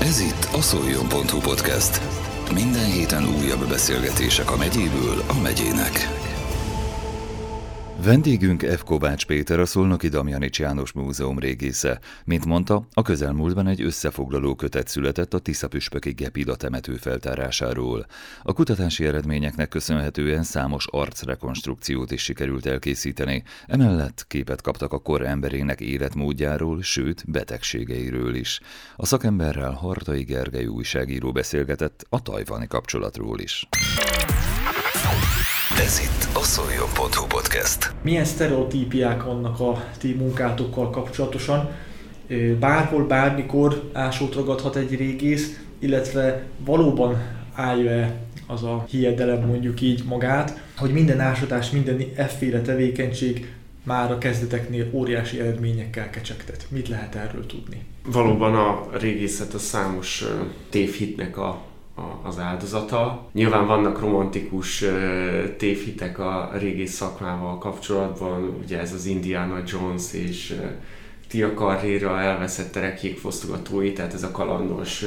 Ez itt a szoljon.hu podcast. Minden héten újabb beszélgetések a megyéből a megyének. Vendégünk F. Kovács Péter, a Szolnoki Damjanics János Múzeum régésze. Mint mondta, a közelmúltban egy összefoglaló kötet született a Tiszapüspöki Gepida temető feltárásáról. A kutatási eredményeknek köszönhetően számos arcrekonstrukciót is sikerült elkészíteni, emellett képet kaptak a kor emberének életmódjáról, sőt betegségeiről is. A szakemberrel Hartai Gergely újságíró beszélgetett a tajvani kapcsolatról is. Ez itt a szoljon.hu podcast. Milyen sztereotípiák vannak a ti munkátokkal kapcsolatosan? Bárhol, bármikor ásót ragadhat egy régész, illetve valóban állja-e az a hiedelem mondjuk így magát, hogy minden ásatás, minden efféle tevékenység már a kezdeteknél óriási eredményekkel kecsegtet. Mit lehet erről tudni? Valóban a régészet a számos tévhitnek a az áldozata. Nyilván vannak romantikus tévhitek a régi szakmával kapcsolatban, ugye ez az Indiana Jones és Tia Carrera elveszett terekjék fosztogatói, tehát ez a kalandos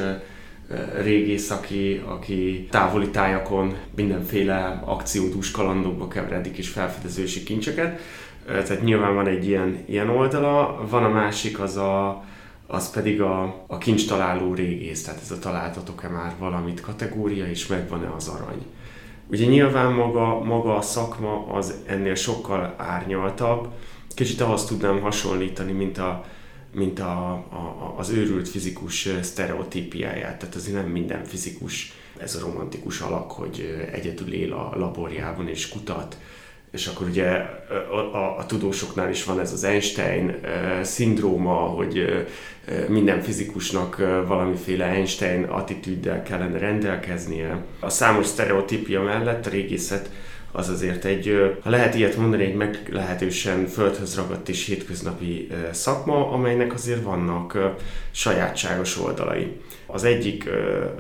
régész, aki, aki távoli tájakon mindenféle akciódús kalandokba keveredik és felfedezősi kincseket. Tehát nyilván van egy ilyen, ilyen oldala, van a másik az a, az pedig a, a kincs találó régész, tehát ez a találtatok-e már valamit kategória, és megvan-e az arany. Ugye nyilván maga, maga a szakma az ennél sokkal árnyaltabb, kicsit ahhoz tudnám hasonlítani, mint, a, mint a, a, az őrült fizikus sztereotípiáját. Tehát azért nem minden fizikus ez a romantikus alak, hogy egyedül él a laborjában és kutat, és akkor ugye a, a, a tudósoknál is van ez az Einstein szindróma, hogy minden fizikusnak valamiféle Einstein attitűddel kellene rendelkeznie. A számos sztereotípia mellett a régészet az azért egy, ha lehet ilyet mondani, egy meglehetősen földhöz ragadt és hétköznapi szakma, amelynek azért vannak sajátságos oldalai. Az egyik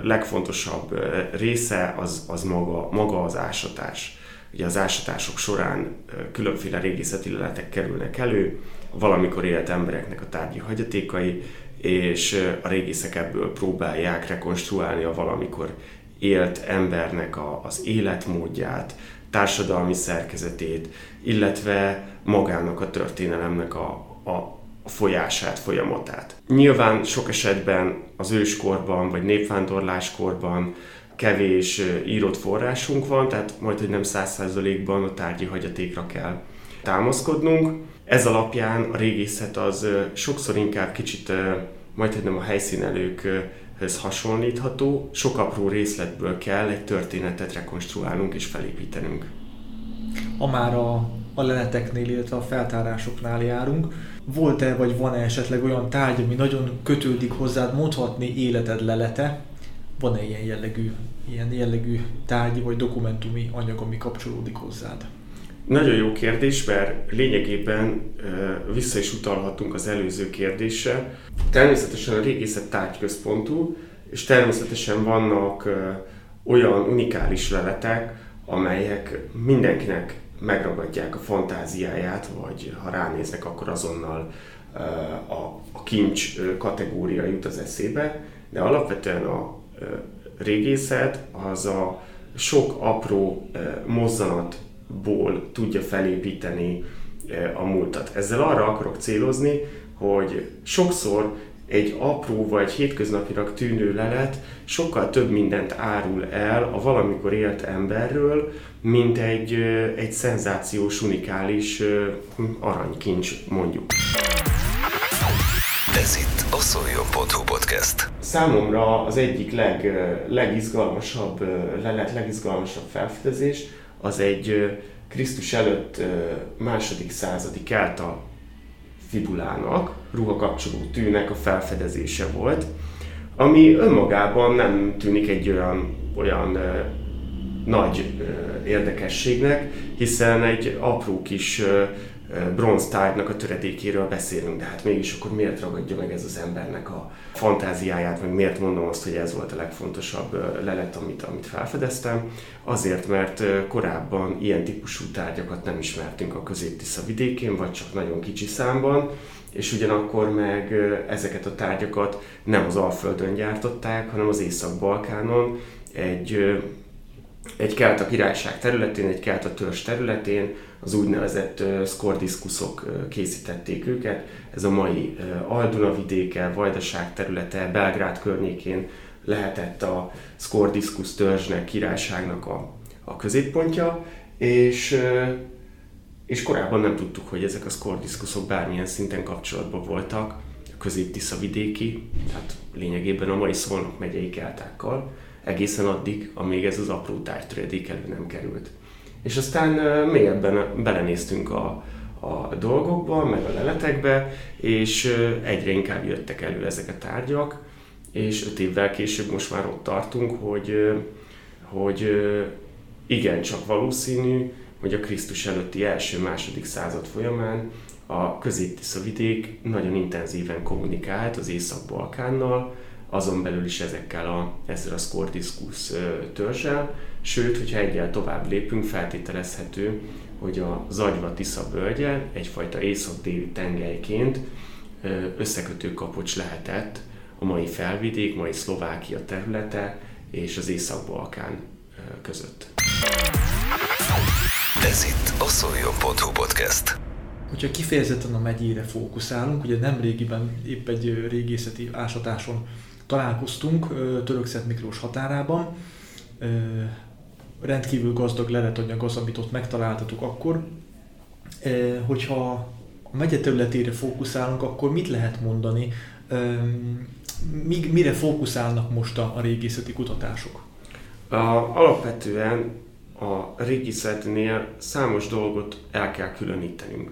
legfontosabb része az, az maga, maga az ásatás Ugye az ásatások során különféle régészeti leletek kerülnek elő, valamikor élt embereknek a tárgyi hagyatékai, és a régészek ebből próbálják rekonstruálni a valamikor élt embernek a, az életmódját, társadalmi szerkezetét, illetve magának a történelemnek a, a, folyását, folyamatát. Nyilván sok esetben az őskorban vagy népvándorláskorban kevés írott forrásunk van, tehát majd, hogy nem száz százalékban a tárgyi hagyatékra kell támaszkodnunk. Ez alapján a régészet az sokszor inkább kicsit, majd, nem a helyszínelőkhöz hasonlítható, sok apró részletből kell egy történetet rekonstruálnunk és felépítenünk. Ha már a, a leleteknél, illetve a feltárásoknál járunk, volt-e vagy van-e esetleg olyan tárgy, ami nagyon kötődik hozzád, mondhatni életed lelete, van-e ilyen jellegű, ilyen jellegű tárgyi vagy dokumentumi anyag, ami kapcsolódik hozzád? Nagyon jó kérdés, mert lényegében vissza is utalhatunk az előző kérdésre. Természetesen a régészet tárgyközpontú, és természetesen vannak olyan unikális leletek, amelyek mindenkinek megragadják a fantáziáját, vagy ha ránéznek, akkor azonnal a, kincs kategória jut az eszébe, de alapvetően a régészet az a sok apró mozzanatból tudja felépíteni a múltat. Ezzel arra akarok célozni, hogy sokszor egy apró vagy hétköznapinak tűnő lelet sokkal több mindent árul el a valamikor élt emberről, mint egy, egy szenzációs, unikális aranykincs mondjuk. Ez itt a szoljon.hu podcast. Számomra az egyik leg, legizgalmasabb lelet, legizgalmasabb felfedezés az egy Krisztus előtt második századi kelta fibulának, ruhakapcsoló tűnek a felfedezése volt, ami önmagában nem tűnik egy olyan, olyan nagy érdekességnek, hiszen egy apró kis bronztárgynak a töredékéről beszélünk, de hát mégis akkor miért ragadja meg ez az embernek a fantáziáját, meg miért mondom azt, hogy ez volt a legfontosabb lelet, amit, amit felfedeztem? Azért, mert korábban ilyen típusú tárgyakat nem ismertünk a közép vidékén, vagy csak nagyon kicsi számban, és ugyanakkor meg ezeket a tárgyakat nem az Alföldön gyártották, hanem az Észak-Balkánon egy, egy Kelta királyság területén, egy Kelta törzs területén, az úgynevezett szkordiszkuszok készítették őket. Ez a mai Alduna vidéke, Vajdaság területe, Belgrád környékén lehetett a szkordiszkusz törzsnek, királyságnak a, a középpontja, és és korábban nem tudtuk, hogy ezek a szkordiszkuszok bármilyen szinten kapcsolatban voltak a közép vidéki, tehát lényegében a mai Szolnok megyei keltákkal, egészen addig, amíg ez az apró tárgytöredék elő nem került. És aztán mélyebben belenéztünk a, a dolgokba, meg a leletekbe, és egyre inkább jöttek elő ezek a tárgyak, és öt évvel később most már ott tartunk, hogy, hogy igen, csak valószínű, hogy a Krisztus előtti első-második század folyamán a közép vidék nagyon intenzíven kommunikált az Észak-Balkánnal, azon belül is ezekkel a, ezzel a Scordiscus törzsel, sőt, hogyha egyel tovább lépünk, feltételezhető, hogy a Zagyva Tisza völgye egyfajta észak-déli tengelyként összekötő kapocs lehetett a mai felvidék, mai Szlovákia területe és az Észak-Balkán között. Ez itt a szoljon.hu podcast. Hogyha kifejezetten a megyére fókuszálunk, ugye nem régiben épp egy régészeti ásatáson találkoztunk Törökszent Miklós határában, rendkívül gazdag leletanyag az, amit ott megtaláltatok akkor. Hogyha a megye területére fókuszálunk, akkor mit lehet mondani, mire fókuszálnak most a, régészeti kutatások? A, alapvetően a régészetnél számos dolgot el kell különítenünk.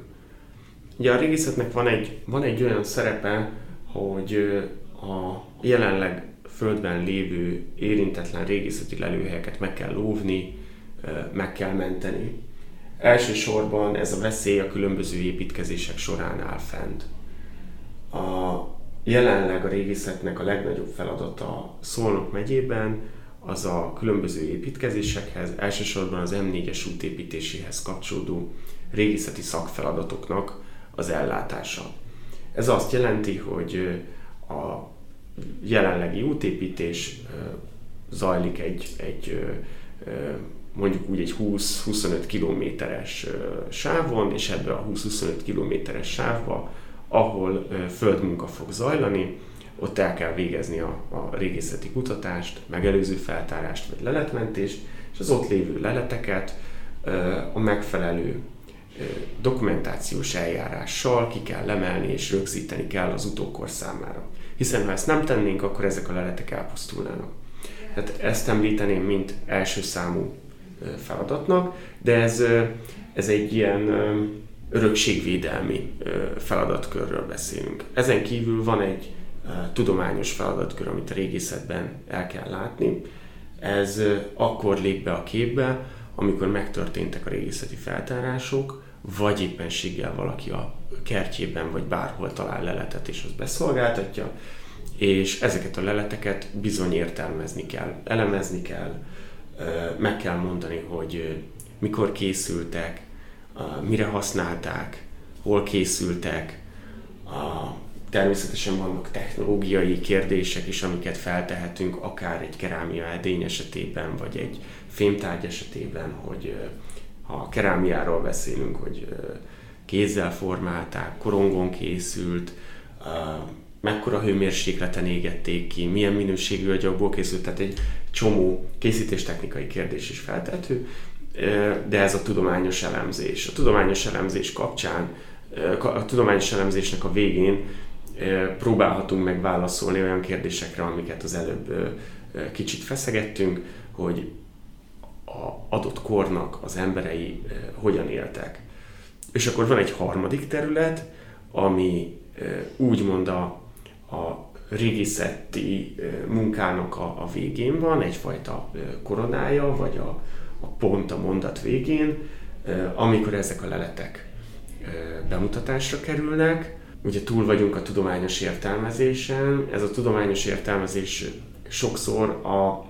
Ugye a régészetnek van egy, van egy olyan szerepe, hogy a jelenleg földben lévő érintetlen régészeti lelőhelyeket meg kell lóvni, meg kell menteni. Elsősorban ez a veszély a különböző építkezések során áll fent. A jelenleg a régészetnek a legnagyobb feladata Szolnok megyében az a különböző építkezésekhez, elsősorban az M4-es út építéséhez kapcsolódó régészeti szakfeladatoknak az ellátása. Ez azt jelenti, hogy a jelenlegi útépítés zajlik egy, egy mondjuk úgy egy 20-25 kilométeres sávon, és ebbe a 20-25 kilométeres sávba, ahol földmunka fog zajlani, ott el kell végezni a, a régészeti kutatást, megelőző feltárást vagy leletmentést, és az ott lévő leleteket a megfelelő dokumentációs eljárással ki kell lemelni és rögzíteni kell az utókor számára. Hiszen ha ezt nem tennénk, akkor ezek a leletek elpusztulnának. Tehát ezt említeném, mint első számú feladatnak, de ez, ez egy ilyen örökségvédelmi feladatkörről beszélünk. Ezen kívül van egy tudományos feladatkör, amit a régészetben el kell látni. Ez akkor lép be a képbe, amikor megtörténtek a régészeti feltárások, vagy éppenséggel valaki a kertjében vagy bárhol talál leletet és azt beszolgáltatja, és ezeket a leleteket bizony értelmezni kell, elemezni kell, meg kell mondani, hogy mikor készültek, mire használták, hol készültek, Természetesen vannak technológiai kérdések is, amiket feltehetünk, akár egy kerámia edény esetében, vagy egy fémtárgy esetében, hogy ha kerámiáról beszélünk, hogy kézzel formálták, korongon készült, mekkora hőmérsékleten égették ki, milyen minőségű agyagból készült, tehát egy csomó készítéstechnikai kérdés is feltehető, de ez a tudományos elemzés. A tudományos elemzés kapcsán, a tudományos elemzésnek a végén próbálhatunk meg válaszolni olyan kérdésekre, amiket az előbb kicsit feszegettünk, hogy a adott kornak az emberei hogyan éltek. És akkor van egy harmadik terület, ami úgymond a, a régészeti munkának a, a végén van, egyfajta koronája, vagy a, a pont a mondat végén, amikor ezek a leletek bemutatásra kerülnek, ugye túl vagyunk a tudományos értelmezésen. Ez a tudományos értelmezés sokszor a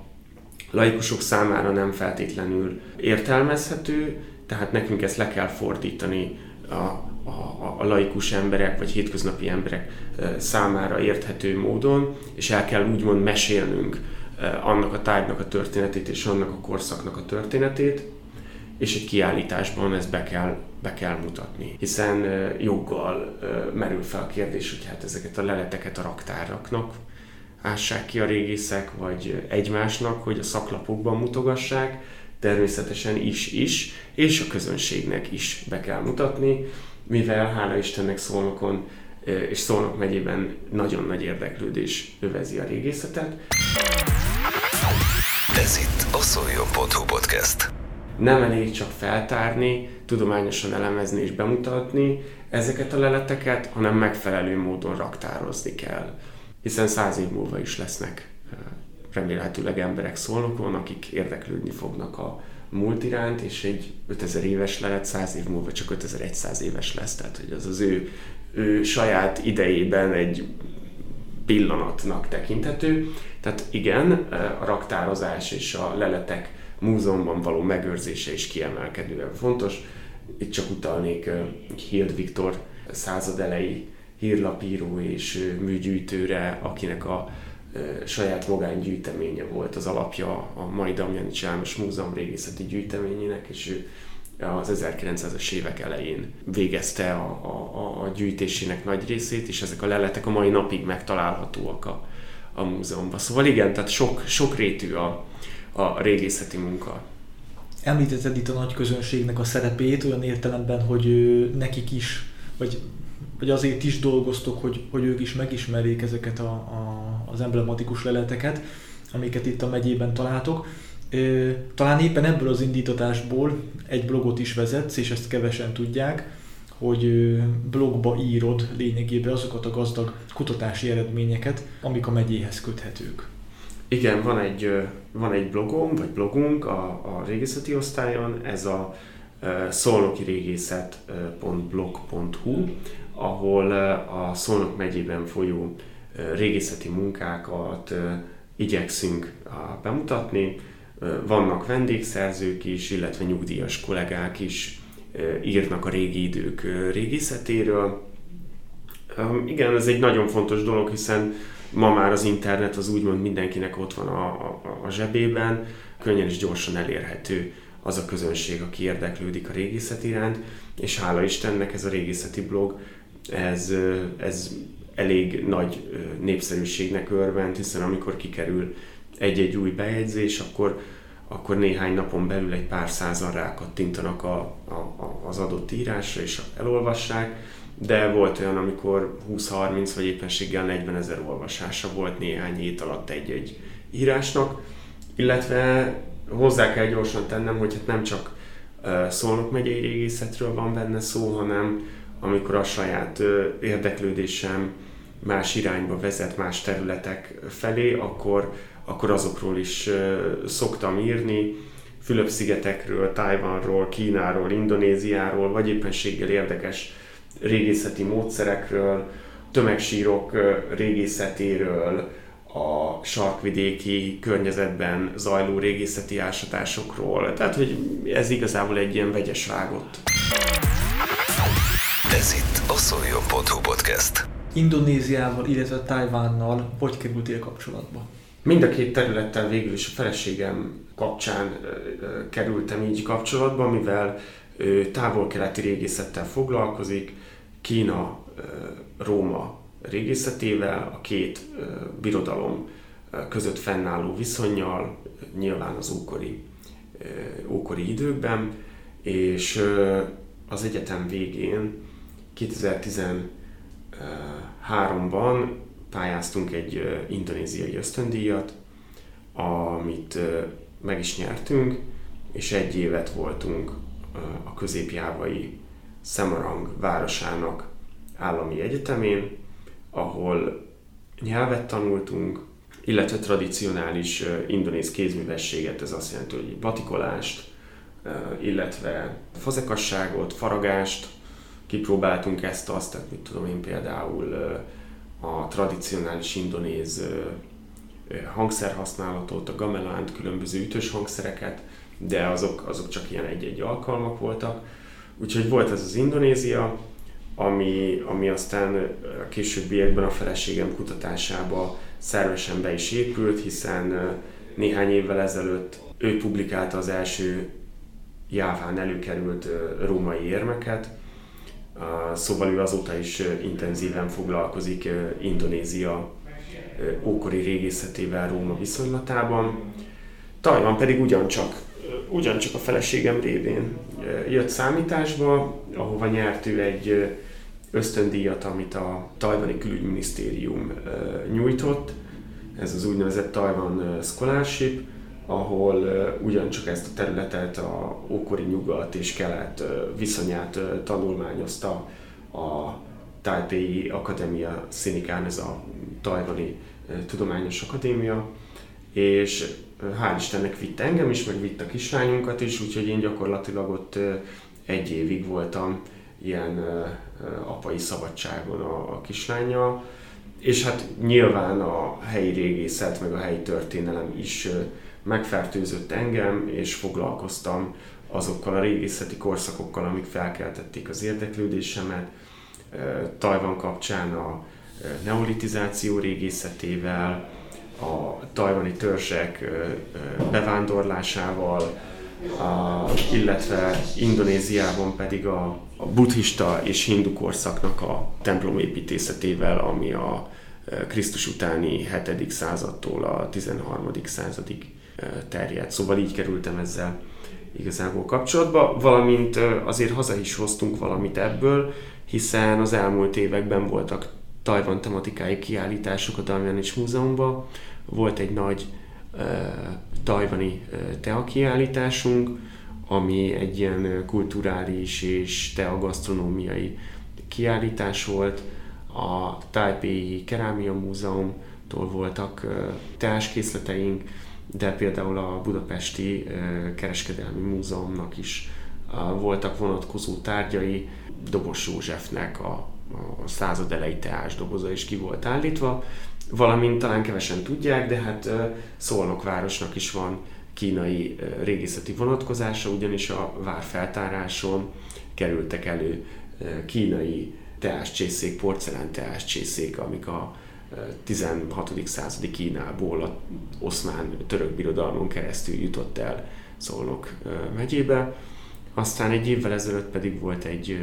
laikusok számára nem feltétlenül értelmezhető, tehát nekünk ezt le kell fordítani a, a, a laikus emberek vagy hétköznapi emberek számára érthető módon, és el kell úgymond mesélnünk annak a tárgynak a történetét és annak a korszaknak a történetét, és egy kiállításban ezt be kell, be kell mutatni. Hiszen joggal merül fel a kérdés, hogy hát ezeket a leleteket a raktáraknak ássák ki a régészek, vagy egymásnak, hogy a szaklapokban mutogassák, természetesen is-is, és a közönségnek is be kell mutatni, mivel hála Istennek Szolnokon és Szolnok megyében nagyon nagy érdeklődés övezi a régészetet. Ez itt a Szoljon.hu podcast. Nem elég csak feltárni, tudományosan elemezni és bemutatni ezeket a leleteket, hanem megfelelő módon raktározni kell. Hiszen száz év múlva is lesznek remélhetőleg emberek szólnokon, akik érdeklődni fognak a múlt iránt, és egy 5000 éves lelet 100 év múlva csak 5100 éves lesz, tehát hogy az az ő, ő saját idejében egy pillanatnak tekinthető. Tehát igen, a raktározás és a leletek múzeumban való megőrzése is kiemelkedően fontos. Itt csak utalnék Hild Viktor századelei hírlapíró és műgyűjtőre, akinek a saját magángyűjteménye volt az alapja a mai Damjanics János Múzeum régészeti gyűjteményének, és ő az 1900-as évek elején végezte a, a, a gyűjtésének nagy részét, és ezek a leletek a mai napig megtalálhatóak a, a múzeumban. Szóval igen, tehát sok, sok rétű a, a régészeti munka. Említetted itt a nagy közönségnek a szerepét olyan értelemben, hogy nekik is, vagy, vagy azért is dolgoztok, hogy, hogy ők is megismerjék ezeket a, a, az emblematikus leleteket, amiket itt a megyében találtok. Talán éppen ebből az indítatásból egy blogot is vezetsz, és ezt kevesen tudják, hogy blogba írod lényegében azokat a gazdag kutatási eredményeket, amik a megyéhez köthetők. Igen, van egy, van egy blogom, vagy blogunk a, a régészeti osztályon, ez a szolnoki régészet.blog.hu, ahol a Szolnok megyében folyó régészeti munkákat igyekszünk bemutatni. Vannak vendégszerzők is, illetve nyugdíjas kollégák is írnak a régi idők régészetéről. Igen, ez egy nagyon fontos dolog, hiszen ma már az internet az úgymond mindenkinek ott van a, a, a zsebében, könnyen és gyorsan elérhető az a közönség, aki érdeklődik a régészet iránt, és hála Istennek ez a régészeti blog, ez, ez elég nagy népszerűségnek örvend, hiszen amikor kikerül egy-egy új bejegyzés, akkor, akkor néhány napon belül egy pár százan rákattintanak a, a, az adott írásra és elolvassák, de volt olyan, amikor 20-30 vagy éppenséggel 40 ezer olvasása volt néhány hét alatt egy-egy írásnak, illetve hozzá kell gyorsan tennem, hogy hát nem csak Szolnok megyei régészetről van benne szó, hanem amikor a saját érdeklődésem más irányba vezet, más területek felé, akkor, akkor azokról is szoktam írni, Fülöp-szigetekről, Tajvanról, Kínáról, Indonéziáról, vagy éppenséggel érdekes régészeti módszerekről, tömegsírok régészetéről, a sarkvidéki környezetben zajló régészeti ásatásokról. Tehát, hogy ez igazából egy ilyen vegyes rágott. Ez itt a Szoljon.hu podcast. Indonéziával, illetve Tajvánnal hogy kerültél kapcsolatba? Mind a két területtel végül is a feleségem kapcsán kerültem így kapcsolatba, mivel ő távol-keleti régészettel foglalkozik, Kína, Róma régészetével, a két birodalom között fennálló viszonyjal, nyilván az ókori, ókori időkben, és az egyetem végén 2013-ban pályáztunk egy indonéziai ösztöndíjat, amit meg is nyertünk, és egy évet voltunk a középjávai Semarang városának állami egyetemén, ahol nyelvet tanultunk, illetve tradicionális indonéz kézművességet, ez azt jelenti, hogy batikolást, illetve fazekasságot, faragást, kipróbáltunk ezt, azt, tehát mit tudom én például a tradicionális indonéz hangszerhasználatot, a gamelánt, különböző ütős hangszereket, de azok, azok csak ilyen egy-egy alkalmak voltak. Úgyhogy volt ez az Indonézia, ami, ami aztán a későbbiekben a feleségem kutatásába szervesen be is épült, hiszen néhány évvel ezelőtt ő publikálta az első Jáván előkerült római érmeket, szóval ő azóta is intenzíven foglalkozik Indonézia ókori régészetével Róma viszonylatában. Tajvan pedig ugyancsak, ugyancsak a feleségem révén jött számításba, ahova nyert ő egy ösztöndíjat, amit a tajvani külügyminisztérium nyújtott. Ez az úgynevezett Taiwan Scholarship, ahol ugyancsak ezt a területet, a ókori nyugat és kelet viszonyát tanulmányozta a Taipei Akadémia Szinikán, ez a tajvani tudományos akadémia, és hál' Istennek vitt engem is, meg vitt a kislányunkat is, úgyhogy én gyakorlatilag ott egy évig voltam ilyen apai szabadságon a, a kislányjal, és hát nyilván a helyi régészet, meg a helyi történelem is megfertőzött engem, és foglalkoztam azokkal a régészeti korszakokkal, amik felkeltették az érdeklődésemet. Tajvan kapcsán a neolitizáció régészetével, a tajvani törzsek bevándorlásával, illetve Indonéziában pedig a, a buddhista és hindu korszaknak a templomépítészetével, ami a Krisztus utáni 7. századtól a 13. századig terjedt. Szóval így kerültem ezzel igazából kapcsolatba, valamint azért haza is hoztunk valamit ebből, hiszen az elmúlt években voltak Tajvan tematikai kiállítások a Damjanics Múzeumban, volt egy nagy uh, tajvani uh, tea kiállításunk, ami egy ilyen kulturális és teagasztronómiai kiállítás volt. A Taipei Kerámia Múzeumtól voltak uh, teáskészleteink, de például a Budapesti Kereskedelmi Múzeumnak is voltak vonatkozó tárgyai, Dobos Józsefnek a, a század elejé teás doboza is ki volt állítva, valamint talán kevesen tudják, de hát Szolnok városnak is van kínai régészeti vonatkozása, ugyanis a várfeltáráson kerültek elő kínai teáscsészék, porcelán teáscsészék, amik a 16. századi Kínából a oszmán török birodalmon keresztül jutott el Szolnok megyébe. Aztán egy évvel ezelőtt pedig volt egy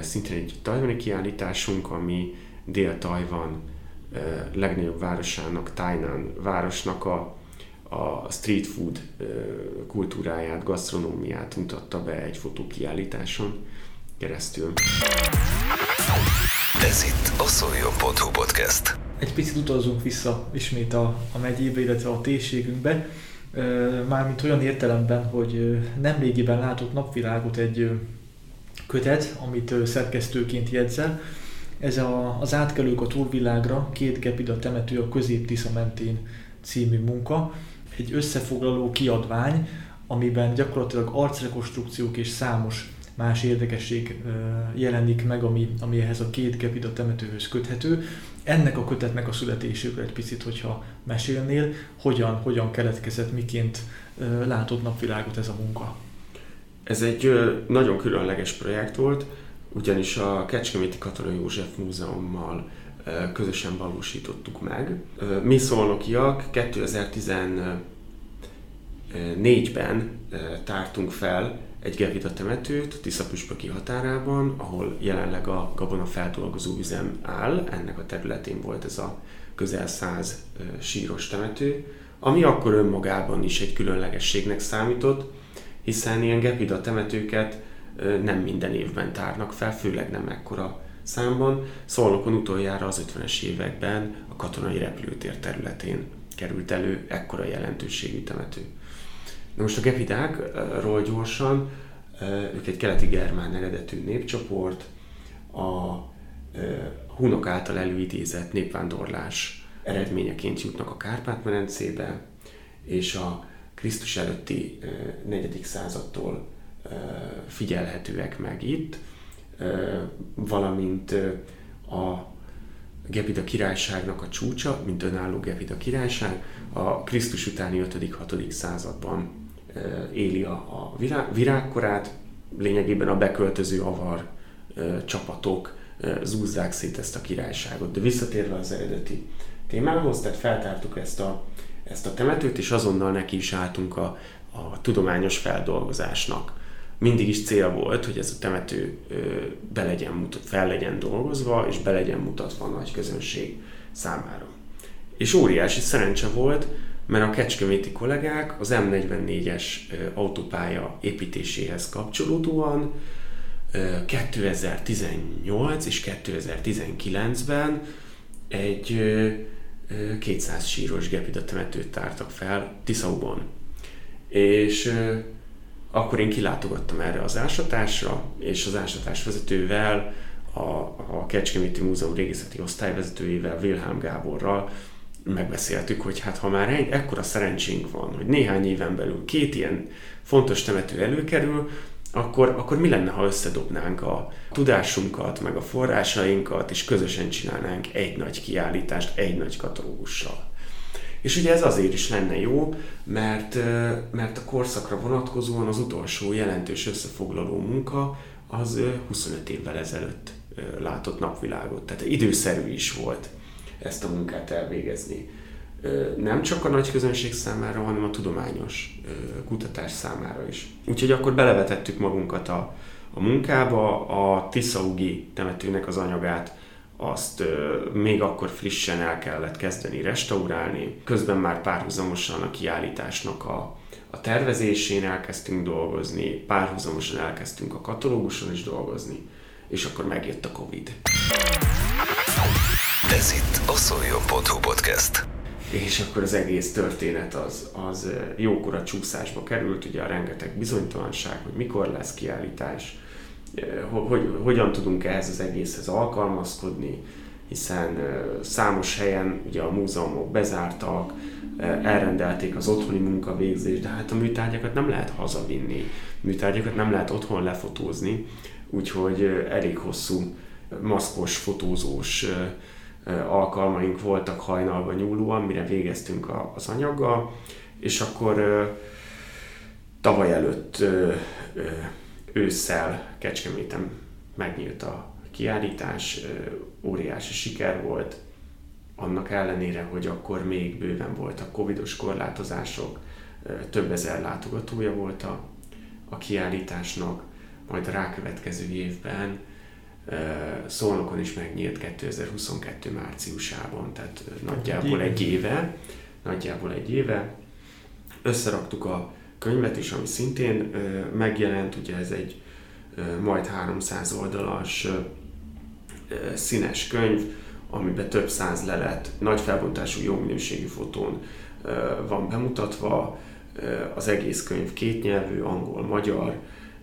szintén egy tajvani kiállításunk, ami Dél-Tajvan legnagyobb városának, Tainan városnak a, a street food kultúráját, gasztronómiát mutatta be egy fotókiállításon keresztül. Ez itt a Szoljon.hu podcast. Egy picit utazunk vissza ismét a, a megyébe, illetve a térségünkbe. Mármint olyan értelemben, hogy nem régiben látott napvilágot egy kötet, amit szerkesztőként jegyzel. Ez a, az átkelők a túlvilágra, két gepida temető a közép mentén című munka. Egy összefoglaló kiadvány, amiben gyakorlatilag arcrekonstrukciók és számos más érdekesség jelenik meg, ami, ami ehhez a két gepida temetőhöz köthető. Ennek a kötetnek a születéséről egy picit, hogyha mesélnél, hogyan, hogyan keletkezett, miként látott napvilágot ez a munka. Ez egy nagyon különleges projekt volt, ugyanis a Kecskeméti Katona József Múzeummal közösen valósítottuk meg. Mi szolnokiak 2014-ben tártunk fel egy Gevita temetőt Tisza Püspöki határában, ahol jelenleg a gabona feldolgozó üzem áll. Ennek a területén volt ez a közel száz síros temető, ami akkor önmagában is egy különlegességnek számított, hiszen ilyen gepida temetőket nem minden évben tárnak fel, főleg nem ekkora számban. Szolnokon utoljára az 50-es években a katonai repülőtér területén került elő ekkora jelentőségű temető. Na most a gepidákról gyorsan, ők egy keleti germán eredetű népcsoport, a hunok által előidézett népvándorlás eredményeként jutnak a Kárpát-medencébe, és a Krisztus előtti 4. századtól figyelhetőek meg itt, valamint a Gepida királyságnak a csúcsa, mint önálló Gepida királyság, a Krisztus utáni 5.-6. században éli a, a virág, virágkorát, lényegében a beköltöző avar csapatok zúzzák szét ezt a királyságot. De visszatérve az eredeti témához, tehát feltártuk ezt a, ezt a temetőt, és azonnal neki is álltunk a, a tudományos feldolgozásnak. Mindig is cél volt, hogy ez a temető be legyen mutat, fel legyen dolgozva, és be legyen mutatva a nagy közönség számára. És óriási szerencse volt, mert a kecskeméti kollégák az M44-es autópálya építéséhez kapcsolódóan 2018 és 2019-ben egy 200 síros gepida temetőt tártak fel Tiszauban. És akkor én kilátogattam erre az ásatásra, és az ásatás vezetővel, a, a Kecskeméti Múzeum régészeti osztályvezetőjével, Wilhelm Gáborral megbeszéltük, hogy hát ha már egy ekkora szerencsénk van, hogy néhány éven belül két ilyen fontos temető előkerül, akkor, akkor mi lenne, ha összedobnánk a tudásunkat, meg a forrásainkat, és közösen csinálnánk egy nagy kiállítást, egy nagy katalógussal. És ugye ez azért is lenne jó, mert, mert a korszakra vonatkozóan az utolsó jelentős összefoglaló munka az 25 évvel ezelőtt látott napvilágot. Tehát időszerű is volt ezt a munkát elvégezni. Nem csak a nagy közönség számára, hanem a tudományos kutatás számára is. Úgyhogy akkor belevetettük magunkat a, a munkába, a Tiszaugi temetőnek az anyagát azt még akkor frissen el kellett kezdeni restaurálni. Közben már párhuzamosan a kiállításnak a, a tervezésén elkezdtünk dolgozni, párhuzamosan elkezdtünk a katalóguson is dolgozni, és akkor megjött a Covid. Ez itt a Szoljon.hu podcast. És akkor az egész történet az, az jókora csúszásba került, ugye a rengeteg bizonytalanság, hogy mikor lesz kiállítás, hogy, hogyan tudunk ehhez az egészhez alkalmazkodni, hiszen számos helyen ugye a múzeumok bezártak, elrendelték az otthoni munkavégzést, de hát a műtárgyakat nem lehet hazavinni, műtárgyakat nem lehet otthon lefotózni, úgyhogy elég hosszú maszkos, fotózós alkalmaink voltak hajnalban nyúlóan, mire végeztünk az anyaggal, és akkor tavaly előtt ősszel Kecskeméten megnyílt a kiállítás, óriási siker volt, annak ellenére, hogy akkor még bőven voltak covidos korlátozások, több ezer látogatója volt a, a kiállításnak, majd a rákövetkező évben Szolnokon is megnyílt 2022 márciusában, tehát nagyjából egy éve, nagyjából egy éve. Összeraktuk a könyvet is, ami szintén megjelent, ugye ez egy majd 300 oldalas színes könyv, amiben több száz lelet, nagy felbontású, jó minőségű fotón van bemutatva. Az egész könyv kétnyelvű, angol, magyar,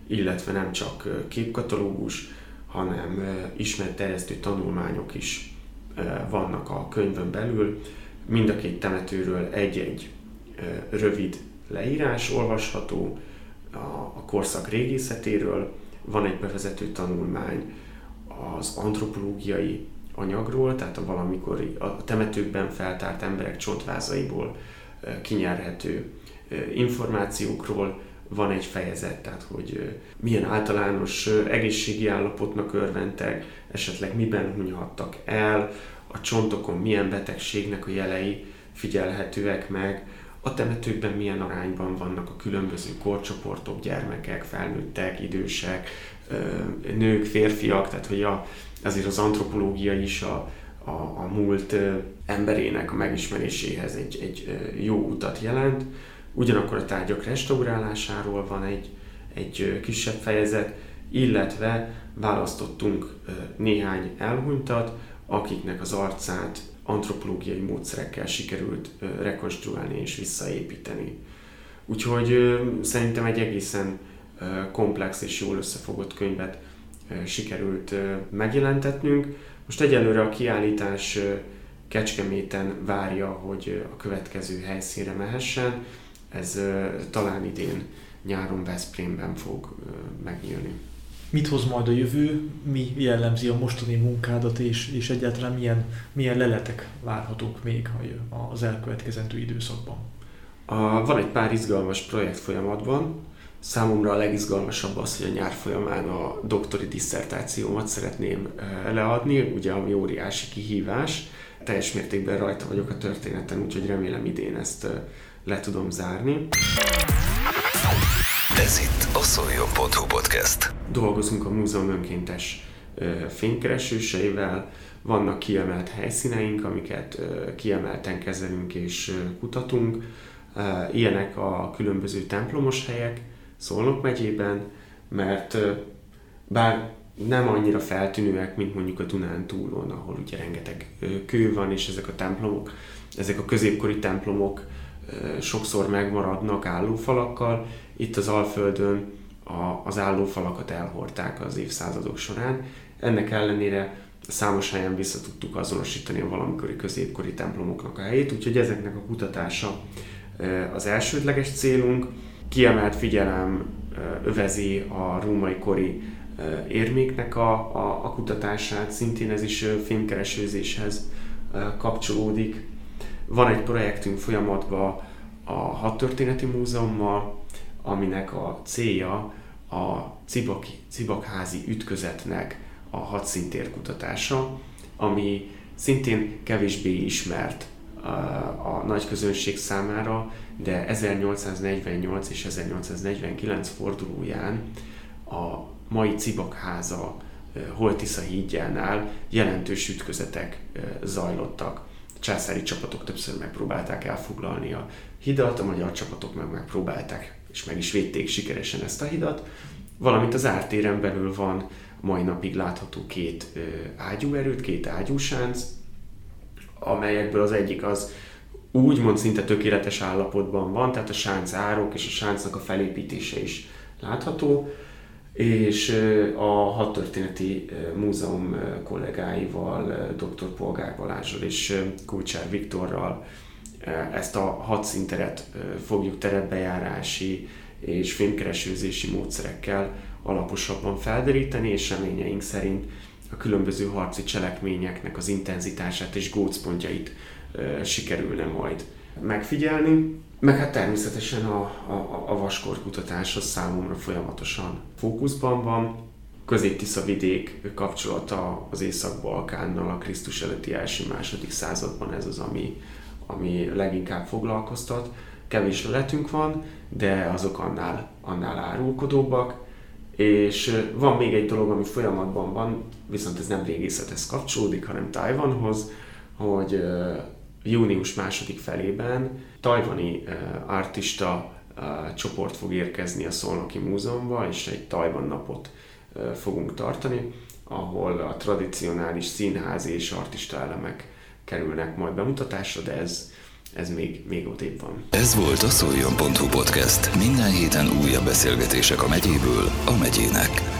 illetve nem csak képkatalógus, hanem ismert terjesztő tanulmányok is vannak a könyvön belül. Mind a két temetőről egy-egy rövid leírás olvasható a korszak régészetéről, van egy bevezető tanulmány az antropológiai anyagról, tehát a valamikor a temetőkben feltárt emberek csontvázaiból kinyerhető információkról, van egy fejezet, tehát hogy milyen általános egészségi állapotnak örventek, esetleg miben hunyhattak el, a csontokon milyen betegségnek a jelei figyelhetőek meg, a temetőkben milyen arányban vannak a különböző korcsoportok, gyermekek, felnőttek, idősek, nők, férfiak, tehát hogy a, azért az antropológia is a, a, a múlt emberének a megismeréséhez egy, egy jó utat jelent. Ugyanakkor a tárgyak restaurálásáról van egy, egy kisebb fejezet, illetve választottunk néhány elhunytat, akiknek az arcát antropológiai módszerekkel sikerült rekonstruálni és visszaépíteni. Úgyhogy szerintem egy egészen komplex és jól összefogott könyvet sikerült megjelentetnünk. Most egyelőre a kiállítás Kecskeméten várja, hogy a következő helyszínre mehessen. Ez talán idén nyáron Veszprémben fog megnyílni. Mit hoz majd a jövő, mi jellemzi a mostani munkádat, és, és egyáltalán milyen, milyen leletek várhatók még az elkövetkezendő időszakban? A, van egy pár izgalmas projekt folyamatban, Számomra a legizgalmasabb az, hogy a nyár folyamán a doktori diszertációmat szeretném leadni, ugye ami óriási kihívás. Teljes mértékben rajta vagyok a történeten, úgyhogy remélem idén ezt le tudom zárni. Ez itt a Szoljon.hu podcast. Dolgozunk a múzeum önkéntes fénykeresőseivel, vannak kiemelt helyszíneink, amiket kiemelten kezelünk és kutatunk. Ilyenek a különböző templomos helyek Szolnok megyében, mert bár nem annyira feltűnőek, mint mondjuk a Dunán túlon, ahol ugye rengeteg kő van, és ezek a templomok, ezek a középkori templomok sokszor megmaradnak állófalakkal. Itt az Alföldön az állófalakat elhordták az évszázadok során. Ennek ellenére számos helyen vissza tudtuk azonosítani a valamikori középkori templomoknak a helyét, úgyhogy ezeknek a kutatása az elsődleges célunk. Kiemelt figyelem övezi a római kori érméknek a, a, a kutatását, szintén ez is filmkeresőzéshez kapcsolódik. Van egy projektünk folyamatban a Hadtörténeti Múzeummal, aminek a célja a Cibaki, Cibakházi ütközetnek a hadszintér kutatása, ami szintén kevésbé ismert a, nagy közönség számára, de 1848 és 1849 fordulóján a mai Cibakháza Holtisza hídjánál jelentős ütközetek zajlottak. Császári csapatok többször megpróbálták elfoglalni a hidat, a magyar csapatok meg megpróbálták, és meg is védték sikeresen ezt a hidat. Valamint az ártéren belül van mai napig látható két ágyúerőt, két ágyúsánc, amelyekből az egyik az úgymond szinte tökéletes állapotban van, tehát a sánc árok és a sáncnak a felépítése is látható, és a Hadtörténeti Múzeum kollégáival, dr. Polgár Balázsral és Kulcsár Viktorral ezt a hadszinteret fogjuk terepbejárási és filmkeresőzési módszerekkel alaposabban felderíteni, és reményeink szerint a különböző harci cselekményeknek az intenzitását és gócpontjait sikerülne majd megfigyelni. Meg hát természetesen a, a, a vaskor kutatás az számomra folyamatosan fókuszban van. Közép-Tisza vidék kapcsolata az Észak-Balkánnal a Krisztus előtti első-második században ez az, ami, ami leginkább foglalkoztat. Kevés leletünk van, de azok annál, annál árulkodóbbak. És van még egy dolog, ami folyamatban van, viszont ez nem régészethez kapcsolódik, hanem Tajvanhoz, hogy június második felében tajvani artista csoport fog érkezni a Szolnoki Múzeumba, és egy Tajvan napot fogunk tartani, ahol a tradicionális színházi és artista elemek kerülnek majd bemutatásra, de ez, ez még, még odébb van. Ez volt a Szoljon.hu podcast. Minden héten újabb beszélgetések a megyéből a megyének.